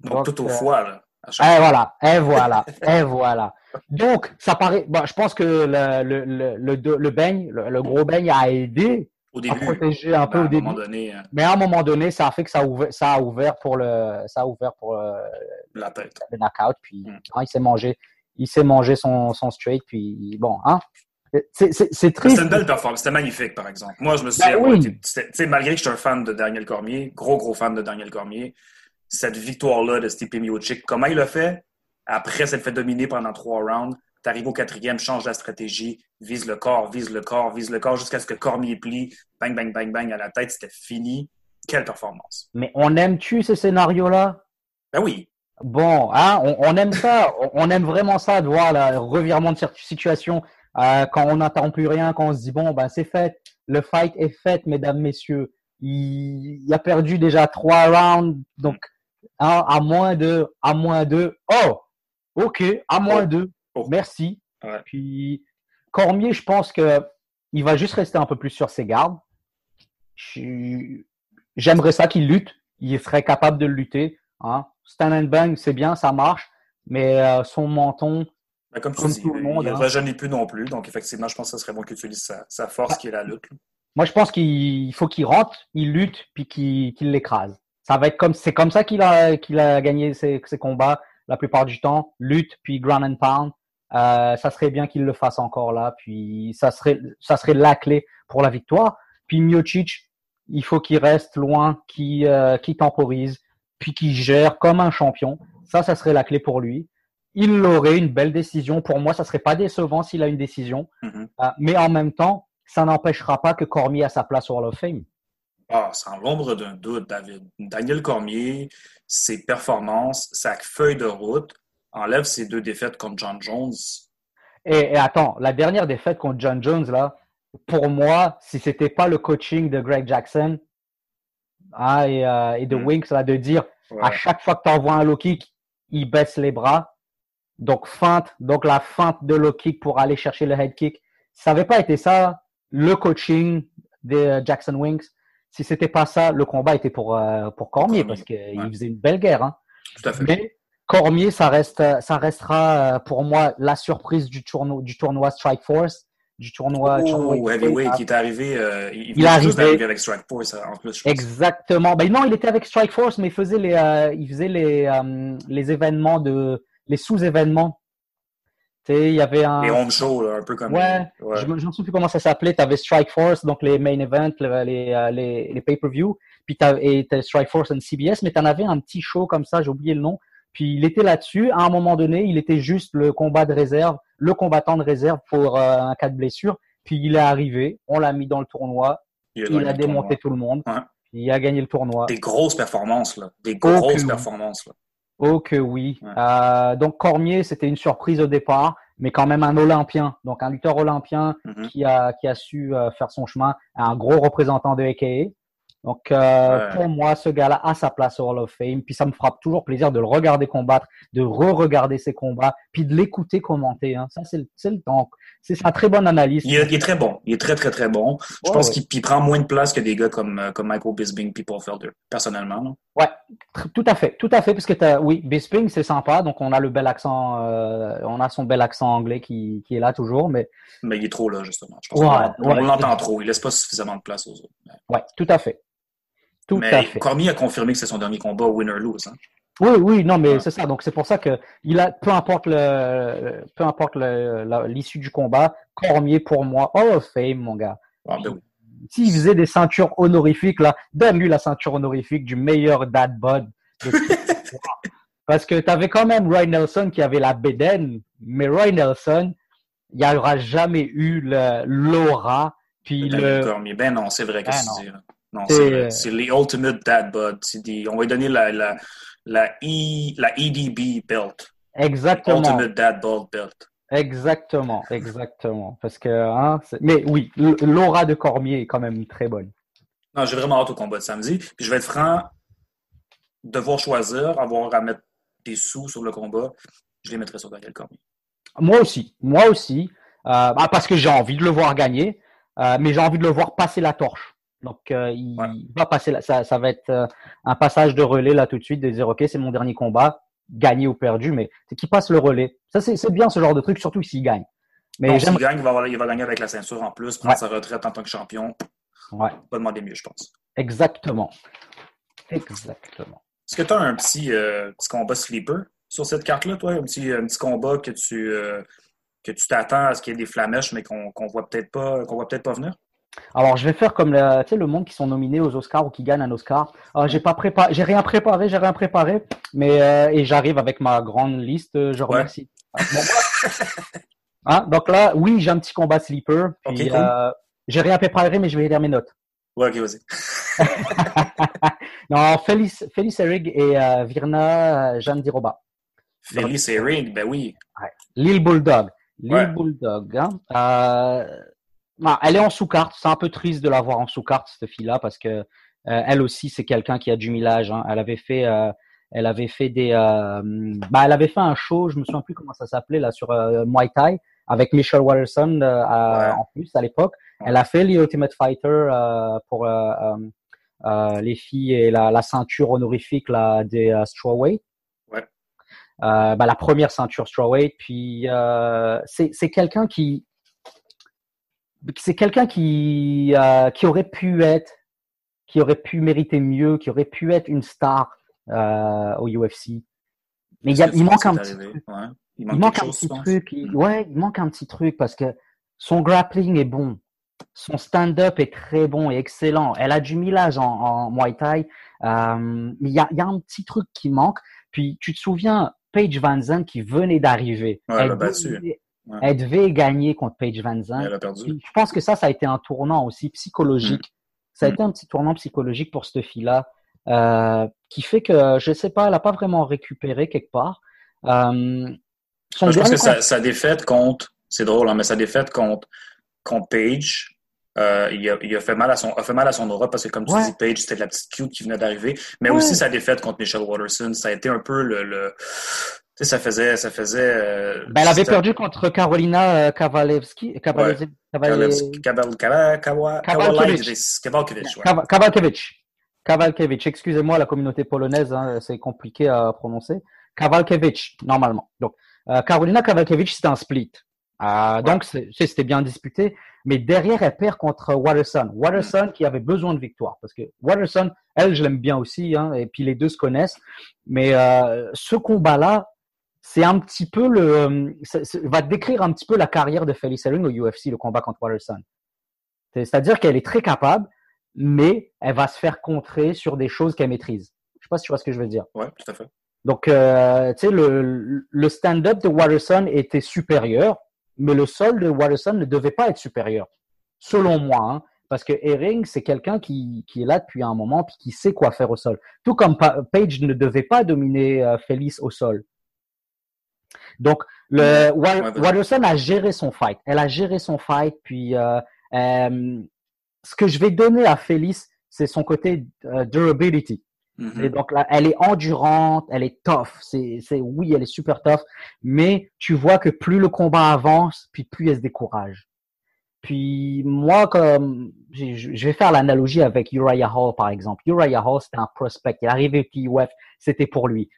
Donc, tout au euh, foie, là. Et fois. voilà, et voilà, et voilà. Donc, ça paraît. Bon, je pense que le, le, le, le, beigne, le, gros beigne a aidé Au à protéger un peu Ben, au début. donné, euh, Mais à un moment donné, ça a fait que ça a ouvert, ça a ouvert pour le, ça a ouvert pour la tête. le knockout. Puis Mm. hein, il s'est mangé, il s'est mangé son, son straight. Puis bon, hein. C'est, c'est, c'est une belle performance. C'était magnifique, par exemple. Moi, je me souviens, Ben oui. malgré que je suis un fan de Daniel Cormier, gros, gros fan de Daniel Cormier, cette victoire-là de Stipe Miocic, comment il l'a fait? Après s'être fait dominer pendant trois rounds, t'arrives au quatrième, change la stratégie, vise le corps, vise le corps, vise le corps, jusqu'à ce que Cormier plie, bang, bang, bang, bang, à la tête, c'était fini. Quelle performance. Mais on aime-tu ces scénarios-là? Ben oui. Bon, hein, on, on aime ça, on, aime vraiment ça de voir le revirement de situation euh, quand on n'attend plus rien, quand on se dit bon, ben c'est fait, le fight est fait, mesdames, messieurs. Il, il a perdu déjà trois rounds, donc hein, à moins de, à moins de, oh, ok, à moins Oh. de, Oh. merci. Ouais. Puis Cormier, je pense que il va juste rester un peu plus sur ses gardes. J'aimerais ça qu'il lutte, il serait capable de lutter. Hein. Stand and bang, c'est bien, ça marche, mais euh, son menton, Ben, comme tu Comme dis, tout le monde, il ne hein. rajeunit plus non plus. Donc, effectivement, je pense que ce serait bon qu'il utilise sa, sa force qui est la lutte. moi je pense qu'il faut qu'il rentre, il lutte, puis qu'il qu'il l'écrase. Ça va être comme c'est comme ça qu'il a qu'il a gagné ses, ses combats la plupart du temps, lutte puis ground and pound. Euh, ça serait bien qu'il le fasse encore là, puis ça serait ça serait la clé pour la victoire. Puis Miocic, il faut qu'il reste loin, qu'il euh, qu'il temporise, puis qu'il gère comme un champion. Ça, ça serait la clé pour lui. Il aurait une belle décision. Pour moi, ça serait pas décevant s'il a une décision. Mhm. Euh, mais en même temps, ça n'empêchera pas que Cormier a sa place au Hall of Fame. Ah, sans l'ombre d'un doute, David. Daniel Cormier, ses performances, sa feuille de route, enlève ses deux défaites contre John Jones. Et, et attends, la dernière défaite contre John Jones, là, pour moi, si c'était pas le coaching de Greg Jackson hein, et, euh, et de Mm. Winks, là, de dire Ouais. à chaque fois que tu envoies un low kick, il baisse les bras. Donc, feinte, donc la feinte de low kick pour aller chercher le head kick. Ça n'avait pas été ça, le coaching de euh, Jackson Winks. Si c'était pas ça, le combat était pour, euh, pour Cormier, Cormier, parce qu'il ouais. faisait une belle guerre. Hein. Tout à fait. Mais Cormier, ça reste, ça restera euh, pour moi la surprise du tournoi, du tournoi Strike Force, du tournoi. tournoi Oh, heavyweight, qui est arrivé, euh, il, est juste arrivé. avec Strike Force euh, en plus. Exactement. Ben non, il était avec Strike Force, mais il faisait les, euh, il faisait les, euh, les événements de, les sous-événements. Tu sais, il y avait un. Les home shows, là, un peu comme. Ouais, ouais. Je me souviens plus comment ça s'appelait. Tu avais Strike Force, donc les main events, le- les, euh, les, les pay-per-view. Puis et t'as Strike Force and CBS, mais tu en avais un petit show comme ça, j'ai oublié le nom. Puis il était là-dessus. À un moment donné, il était juste le combat de réserve, le combattant de réserve pour euh, un cas de blessure. Puis il est arrivé, on l'a mis dans le tournoi, Il a il démonté tournoi. tout le monde. Ouais. Il a gagné le tournoi. Des grosses performances, là. Des grosses performances, là. Oh que oui. Ouais. Euh, donc Cormier, c'était une surprise au départ. mais quand même un Olympien. Donc un lutteur olympien Mhm. qui a qui a su euh, faire son chemin, un gros représentant de AKA. Donc euh, Ouais. pour moi, ce gars-là a sa place au Hall of Fame. Puis ça me fera toujours plaisir de le regarder combattre, de re-regarder ses combats, puis de l'écouter commenter. Hein. Ça c'est le, c'est le temps. C'est un très bon analyse. Il est, il est très bon. Il est très, très, très bon. Je Ouais, pense ouais. qu'il il prend moins de place que des gars comme, euh, comme Michael Bisping puis Paul Felder, personnellement. tr- tout à fait, tout à fait, parce que oui, Bisping c'est sympa, donc on a le bel accent, euh, on a son bel accent anglais qui, qui est là toujours, mais Mais il est trop là, justement. Je pense Ouais, on l'entend trop. Il laisse pas suffisamment de place aux autres. ouais, tout à fait, tout Mais à fait. Cormier a confirmé que c'est son dernier combat, winner-lose. Hein? Oui, oui, non, mais c'est ça. Donc c'est pour ça que il a, peu importe le, peu importe l'issue du combat, Cormier pour moi, Hall of Fame, mon gars. Ah, ben oui. S'il faisait des ceintures honorifiques là, donne-lui la ceinture honorifique du meilleur dad bod. de. Parce que tu avais quand même Roy Nelson qui avait la bédaine, mais Roy Nelson, il n'y aura jamais eu l'aura puis le, Cormier. Ben non, c'est vrai que Ben c'est non. Non, C'est, les Ultimate Dad des- On va lui donner la, la, la, E, la EDB belt. exactement. Ultimate Dad Bod belt. Exactement, exactement. Parce que, hein, mais oui, l'aura de Cormier est quand même très bonne. Non, j'ai vraiment hâte au combat de samedi. Puis je vais être franc, devoir choisir, avoir à mettre des sous sur le combat, je les mettrais sur Daniel Cormier. Moi aussi, moi aussi, euh, bah, parce que j'ai envie de le voir gagner, euh, mais j'ai envie de le voir passer la torche. Donc, euh, il va passer, la- ça, ça va être euh, un passage de relais là tout de suite, de dire ok, c'est mon dernier combat, gagné ou perdu, mais c'est qu'il passe le relais. Ça, c'est bien ce genre de truc, surtout s'il gagne. Mais s'il gagne, il va, avoir- il va gagner avec la ceinture en plus, prendre Ouais. sa retraite en tant que champion. ouais, Pas demander mieux, je pense. exactement, exactement. Est-ce que tu as un petit, euh, petit combat sleeper sur cette carte-là, toi? Un petit, un petit combat que tu que tu t'attends à ce qu'il y ait des flamèches, mais qu'on qu'on voit peut-être pas qu'on voit peut-être pas venir? Alors, je vais faire comme sais, le monde qui sont nominés aux Oscars ou qui gagnent un Oscar. Euh, j'ai pas préparé, j'ai rien préparé, j'ai rien préparé, mais euh, et j'arrive avec ma grande liste. euh, Je remercie. Ah, bon. Hein, donc là, oui, j'ai un petit combat sleeper. Cool. euh, j'ai rien préparé, mais je vais lire mes notes. Ouais, ok, vas-y. Non, Félix, Félix Erig et Virna Jeanne Diroba. Félix et Ring, ben oui. Lille Bulldog. Lille Ouais. Bulldog. Hein. Bah, elle est en sous-carte. C'est un peu triste de la voir en sous-carte, cette fille-là, parce que euh, elle aussi, c'est quelqu'un qui a du millage. Hein. Elle avait fait, euh, elle avait fait des, euh, bah, elle avait fait un show. Je me souviens plus comment ça s'appelait là sur euh, Muay Thai avec Michelle Watterson euh, Ouais. en plus à l'époque. Elle a fait les Ultimate Fighter euh, pour euh, euh, euh, les filles et la, la ceinture honorifique là des euh, strawweight. Ouais. Euh, bah, la première ceinture strawweight. Puis euh, c'est c'est quelqu'un qui c'est quelqu'un qui euh, qui aurait pu être qui aurait pu mériter mieux, qui aurait pu être une star euh, au UFC. Mais il, y a, manque un petit truc. Ouais. Il Il manque, quelque un chose, petit truc. Il- Mm. Ouais, il manque un petit truc parce que son grappling est bon. Son stand-up est très bon et excellent. Elle a du millage en, en Muay Thai. Euh, mais il y a, il y a un petit truc qui manque. Puis tu te souviens, Paige Van Zandt qui venait d'arriver. Ouais, elle Ouais. elle devait gagner contre Paige Van Zandt. Elle a perdu. Je pense que ça, ça a été un tournant aussi psychologique. Ça a Mm. été un petit tournant psychologique pour cette fille-là, euh, qui fait que, je sais pas, elle a pas vraiment récupéré quelque part. Euh, je pense que sa, sa défaite contre, c'est drôle, hein, mais sa défaite contre, contre Page, euh, il, a, il a fait mal à son, a fait mal à son aura parce que, comme tu Ouais. dis, Page, c'était la petite cute qui venait d'arriver. Mais Ouais. aussi sa défaite contre Michelle Watterson, ça a été un peu le, sais, ça faisait, ça faisait. euh, Ben, elle avait perdu contre Carolina euh, Kavalevski. Kavalevski- Kavalkiewicz. Kavalkiewicz, ouais. Kav- Kavalkiewicz. Kavalkiewicz. Excusez-moi, la communauté polonaise, hein, c'est compliqué à prononcer. Kavalkiewicz, normalement. Donc, euh, Carolina Kavalkiewicz, c'était un split. Euh, Donc, c'est- c'est- c'était bien disputé. Mais derrière, elle perd contre Watterson. Watterson qui avait besoin de victoire. Parce que Watterson, elle, je l'aime bien aussi. Hein, et puis, les deux se connaissent. Mais euh, ce combat-là, c'est un petit peu le, ça- ça va décrire un petit peu la carrière de Felice Herring au UFC, le combat contre Watterson. C'est- C'est-à-dire qu'elle est très capable, mais elle va se faire contrer sur des choses qu'elle maîtrise. Je sais pas si tu vois ce que je veux dire. Ouais, tout à fait. Donc, euh, tu sais, le, le stand-up de Watterson était supérieur, mais le sol de Watterson ne devait pas être supérieur, selon moi. hein. parce que Herring, c'est quelqu'un qui, qui est là depuis un moment puis qui sait quoi faire au sol. Tout comme Pa- Page ne devait pas dominer euh, Félix au sol. Donc, le a géré son fight. Elle a géré son fight. Puis, euh, euh, ce que je vais donner à Félix, c'est son côté euh, durability. Mhm. Et donc là, elle est endurante, elle est tough. C'est, c'est, oui, elle est super tough. Mais tu vois que plus le combat avance, puis plus elle se décourage. Puis moi, comme je vais faire l'analogie avec Uriah Hall, par exemple. Uriah Hall, c'était un prospect. Il est arrivé au TUF, c'était pour lui.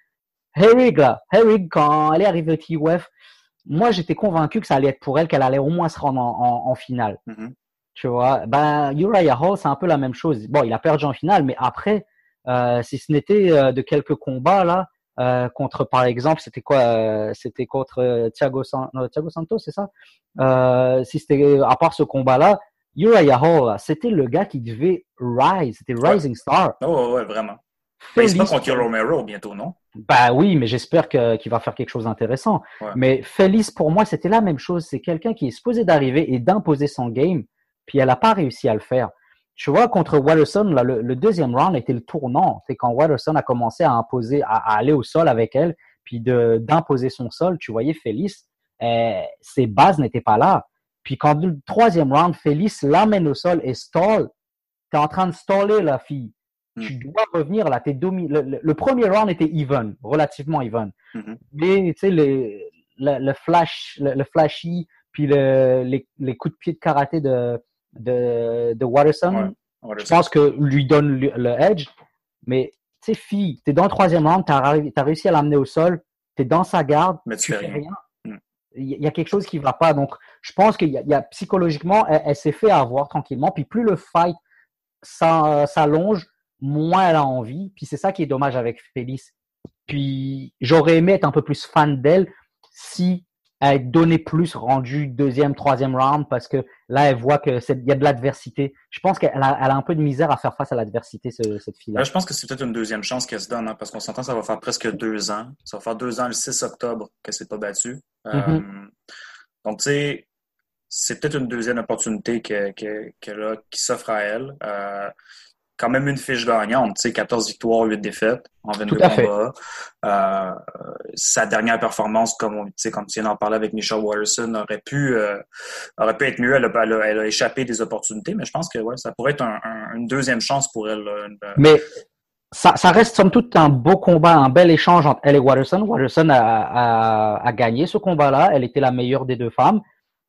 Herrig, là, Herrig, quand elle est arrivée au TUF, moi, j'étais convaincu que ça allait être pour elle, qu'elle allait au moins se rendre en, en- en finale. Mhm. Tu vois, ben, Uriah Hall, c'est un peu la même chose. Bon, il a perdu en finale, mais après, euh, si ce n'était euh, de quelques combats, là, euh, contre, par exemple, c'était quoi C'était contre Thiago, San- non, Thiago Santos, c'est ça? Si c'était, à part ce combat-là, Uriah Hall, c'était le gars qui devait rise, c'était. Rising Star. Oh, ouais, vraiment. Mais Félix- contre Romero bientôt, non? bah oui, mais j'espère qu'il va faire quelque chose d'intéressant. Ouais. Mais Félix, pour moi, c'était la même chose. C'est quelqu'un qui est supposé d'arriver et d'imposer son game, puis elle n'a pas réussi à le faire. Tu vois, contre Watterson, là, le, le deuxième round était le tournant. C'est quand Watterson a commencé à imposer, à, à aller au sol avec elle, puis de d'imposer son sol. Tu voyais Félix, euh, ses bases n'étaient pas là. Puis quand le troisième round, Félix l'amène au sol et stall. T'es en train de staller la fille. Tu dois revenir là. T'es domi le, le- le premier round était even, relativement even. Mhm. Mais tu sais, le, le, le flash, le, le flashy, puis le, les, les coups de pied de karaté de, de, de Watterson, Ouais. Je pense que lui donne le, edge. Mais tu sais, fille, t'es dans le troisième round, t'as arri- t'as réussi à l'amener au sol, t'es dans sa garde, Mais tu fais rien. rien. Mm. Il y a- quelque chose qui va pas. Donc, je pense qu'il y y a psychologiquement, elle, elle s'est fait avoir tranquillement. Puis plus le fight s'allonge, moins elle a envie. Puis c'est ça qui est dommage avec Félix. Puis j'aurais aimé être un peu plus fan d'elle si elle donnait plus rendu deuxième, troisième round parce que là elle voit que c'est- il y a de l'adversité. Je pense qu'elle a, elle a un peu de misère à faire face à l'adversité ce- cette fille-là. Là, je pense que c'est peut-être une deuxième chance qu'elle se donne, hein, parce qu'on s'entend, ça va faire presque deux ans. Ça va faire deux ans le 6 octobre qu'elle s'est pas battue. Euh, Mhm. donc, tu sais, c'est peut-être une deuxième opportunité que- que- qu'elle s'offre à elle. Euh, quand même une fiche gagnante, tu sais, 14 victoires, 8 défaites en 22 Tout à fait. combats. Euh, sa dernière performance, comme on, tu sais, comme tu viens d'en parler avec Michelle Watterson, aurait pu, euh, aurait pu être mieux. Elle a, elle a- elle a échappé des opportunités, mais je pense que ouais, ça pourrait être un- un- une deuxième chance pour elle. là. Une- Mais ça, ça reste somme toute un beau combat, un bel échange entre elle et Watterson. Watterson a, a, a gagné ce combat-là. Elle était la meilleure des deux femmes.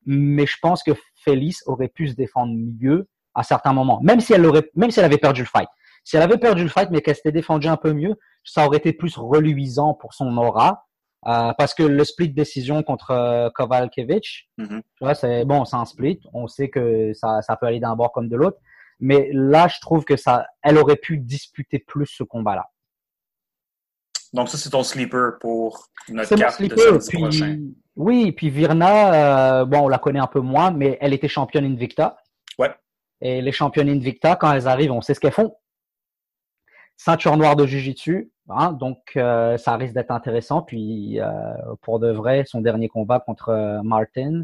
Mais je pense que Félix aurait pu se défendre mieux à certains moments. Même si elle aurait, même si elle avait perdu le fight. Si elle avait perdu le fight, mais qu'elle s'était défendue un peu mieux, ça aurait été plus reluisant pour son aura. Euh, parce que le split décision contre euh, Kovalkiewicz, Mhm. tu vois, c'est bon, c'est un split. On sait que ça, ça peut aller d'un bord comme de l'autre. Mais là, je trouve que ça, elle aurait pu disputer plus ce combat-là. Donc, ça, c'est ton sleeper pour notre carte de sleeper. samedi Puis, prochain. oui, puis Virna, euh, bon, on la connaît un peu moins, mais elle était championne Invicta. Et les championnes Invicta, quand elles arrivent, on sait ce qu'elles font. Ceinture noire de Jiu-Jitsu, hein, donc euh, ça risque d'être intéressant. Puis euh, pour de vrai, son dernier combat contre euh, Martin,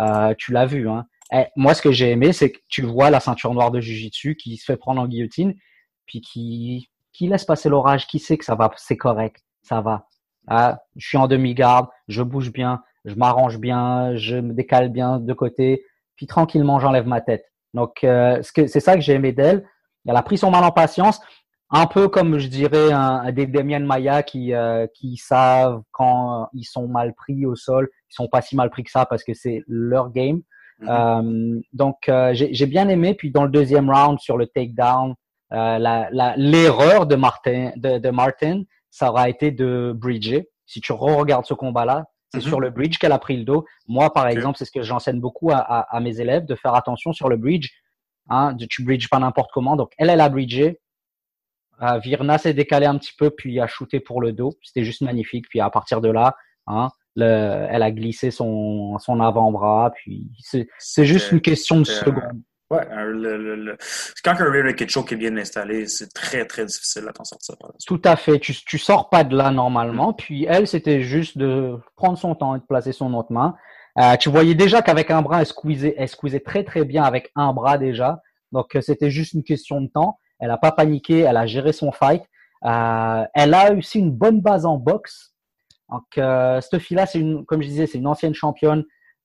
euh, tu l'as vu. Hein. Eh, moi, ce que j'ai aimé, c'est que tu vois la ceinture noire de Jiu-Jitsu qui se fait prendre en guillotine, puis qui, qui laisse passer l'orage, qui sait que ça va, c'est correct, ça va. Ah, je suis en demi-garde, je bouge bien, je m'arrange bien, je me décale bien de côté, puis tranquillement j'enlève ma tête. Donc euh, ce c'est ça que j'ai aimé d'elle. Elle a pris son mal en patience, un peu comme je dirais un, des Damien Maya qui euh, qui savent quand ils sont mal pris au sol, ils sont pas si mal pris que ça parce que c'est leur game. Mhm. Euh, donc euh, j'ai bien aimé. Puis dans le deuxième round sur le takedown, euh, la- la- l'erreur de Martin de, de Martin, ça aura été de bridger. Si tu re-regardes ce combat-là, c'est Mhm. sur le bridge qu'elle a pris le dos. Moi, par exemple, c'est ce que j'enseigne beaucoup à, à, à mes élèves de faire attention sur le bridge. Hein, de- tu bridges pas n'importe comment. Donc elle, elle a bridgé. Euh, Virna s'est décalé un petit peu, puis a shooté pour le dos. C'était juste magnifique. Puis à partir de là, hein, le, elle a glissé son, son avant-bras. Puis c'est juste une question de c'était, secondes. Ouais, un- le, le, le- Quand un rear naked choke est bien installé, c'est très, très difficile à t'en sortir. Tout à fait. Tu, tu sors pas de là normalement. Puis elle, c'était juste de prendre son temps et de placer son autre main. Euh, tu voyais déjà qu'avec un bras, elle squeezait, elle squeezait très très bien avec un bras déjà. Donc euh, c'était juste une question de temps. Elle a pas paniqué, elle a géré son fight. Euh, elle a aussi une bonne base en boxe. Donc, euh, cette fille-là, c'est une, comme je disais, c'est une ancienne championne.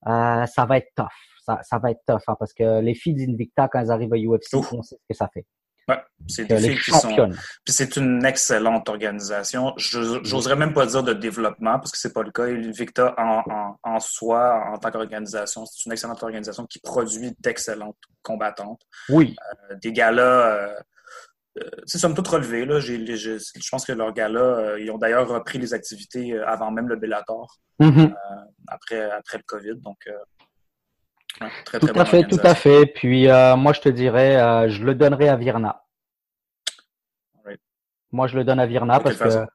Euh, ça va être tough. Ça, ça va être tough hein, parce que les filles d'Invicta, quand elles arrivent à UFC, Ouf. on sait ce que ça fait. Ouais, c'est des les filles qui sont. Puis c'est une excellente organisation. J'oserais même pas dire de développement parce que c'est pas le cas. Invicta en, en, en soi, en tant qu'organisation, c'est une excellente organisation qui produit d'excellentes combattantes. Oui, Euh, des galas, euh, euh, c'est somme toute relevé. Là. Je pense que leurs galas, euh, ils ont d'ailleurs repris les activités avant même le Bellator, Mhm. après, après le COVID. Donc, euh, ouais, très, tout à fait, tout à fait. Puis euh, moi, je te dirais, euh, je le donnerai à Virna. Right. Moi, je le donne à Virna parce que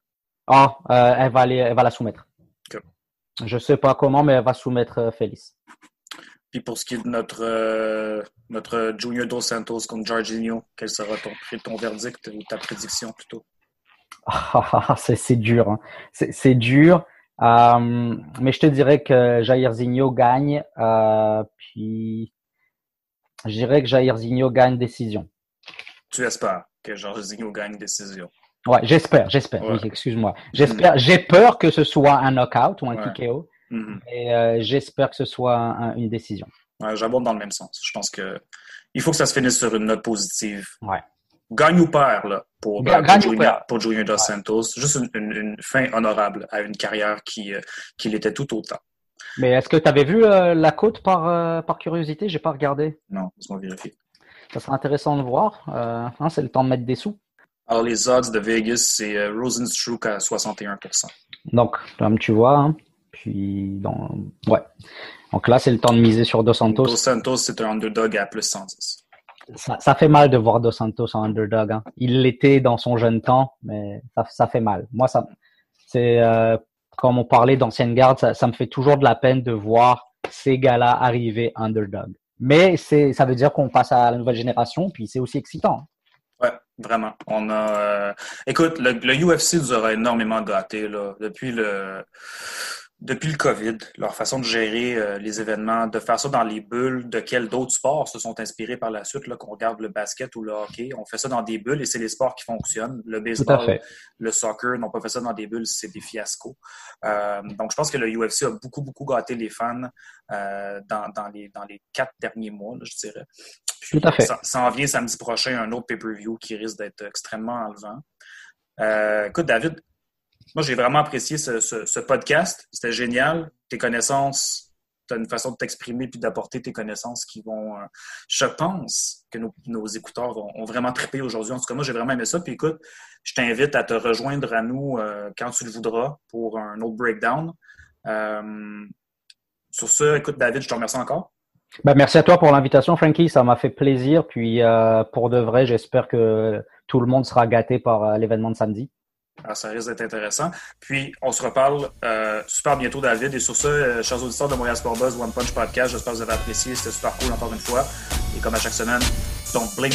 ah, euh, elle va aller, elle va la soumettre. Je sais pas comment, mais elle va soumettre Félix. Puis pour ce qui est de notre, notre Junior Dos Santos contre Jorginho, quel sera ton, ton verdict ou ta prédiction plutôt? Ah, c'est c'est dur, hein. c'est dur. Euh, mais je te dirais que Jairzinho gagne. Euh, puis je dirais que Jairzinho gagne décision. Tu espères que Jorginho gagne décision? Ouais, j'espère, j'espère. Ouais. Oui, excuse-moi. J'espère. J'ai peur que ce soit un knockout ou un Ouais. TKO, Mhm. et euh, j'espère que ce soit un- une décision. Ouais, J'aborde dans le même sens. Je pense que il faut que ça se finisse sur une note positive. Ouais. Gagne ou perd là, pour, Ga- euh, pour, Dos Santos. Juste une, une- une fin honorable à une carrière qui, euh, qui l'était tout autant. Mais est-ce que tu avais vu euh, la côte par, euh, par curiosité? J'ai pas regardé. Non, laisse-moi vérifier. Ça serait intéressant de voir. Euh, hein, c'est le temps de mettre des sous. Alors, les odds de Vegas, c'est Rosenstruck à 61%. Donc, comme tu vois, hein, puis dans, ouais. Donc là, c'est le temps de miser sur Dos Santos. Dos Santos, c'est un underdog à plus 110. Ça, fait mal de voir Dos Santos en underdog. hein. Il l'était dans son jeune temps, mais ça, fait mal. Moi, ça, c'est euh, comme on parlait d'ancienne garde, ça, ça me fait toujours de la peine de voir ces gars-là arriver underdog. Mais c'est, ça veut dire qu'on passe à la nouvelle génération, puis c'est aussi excitant. Ouais, vraiment. On a. euh, Écoute, le, le UFC nous aura énormément gâtés là, depuis le depuis le COVID, leur façon de gérer euh, les événements, de faire ça dans les bulles, de quels d'autres sports se sont inspirés par la suite, là, qu'on regarde le basket ou le hockey. On fait ça dans des bulles et c'est les sports qui fonctionnent. Le baseball, le soccer n'ont pas fait ça dans des bulles, c'est des fiascos. Euh, donc, je pense que le UFC a beaucoup, beaucoup gâté les fans euh, dans, dans, les, dans les quatre derniers mois, là, je dirais. Puis, Tout à fait. Ça, ça en vient samedi prochain, un autre pay-per-view qui risque d'être extrêmement enlevant. Écoute, David, moi, j'ai vraiment apprécié ce, podcast. C'était génial. Tes connaissances, tu as une façon de t'exprimer puis d'apporter tes connaissances qui vont. euh, je pense que nos, écouteurs vont, ont vraiment trippé aujourd'hui. En tout cas, moi, j'ai vraiment aimé ça. Puis écoute, je t'invite à te rejoindre à nous euh, quand tu le voudras pour un autre breakdown. Euh, sur ce, écoute, David, je te remercie encore. Ben, merci à toi pour l'invitation, Frankie. Ça m'a fait plaisir. Puis, pour de vrai, j'espère que tout le monde sera gâté par l'événement de samedi. Alors, ça risque d'être intéressant. Puis, on se reparle euh, super bientôt, David. Et sur ce, euh, chers auditeurs de Montréal Sport Buzz, One Punch Podcast, j'espère que vous avez apprécié. C'était super cool encore une fois. Et comme à chaque semaine, don't blink.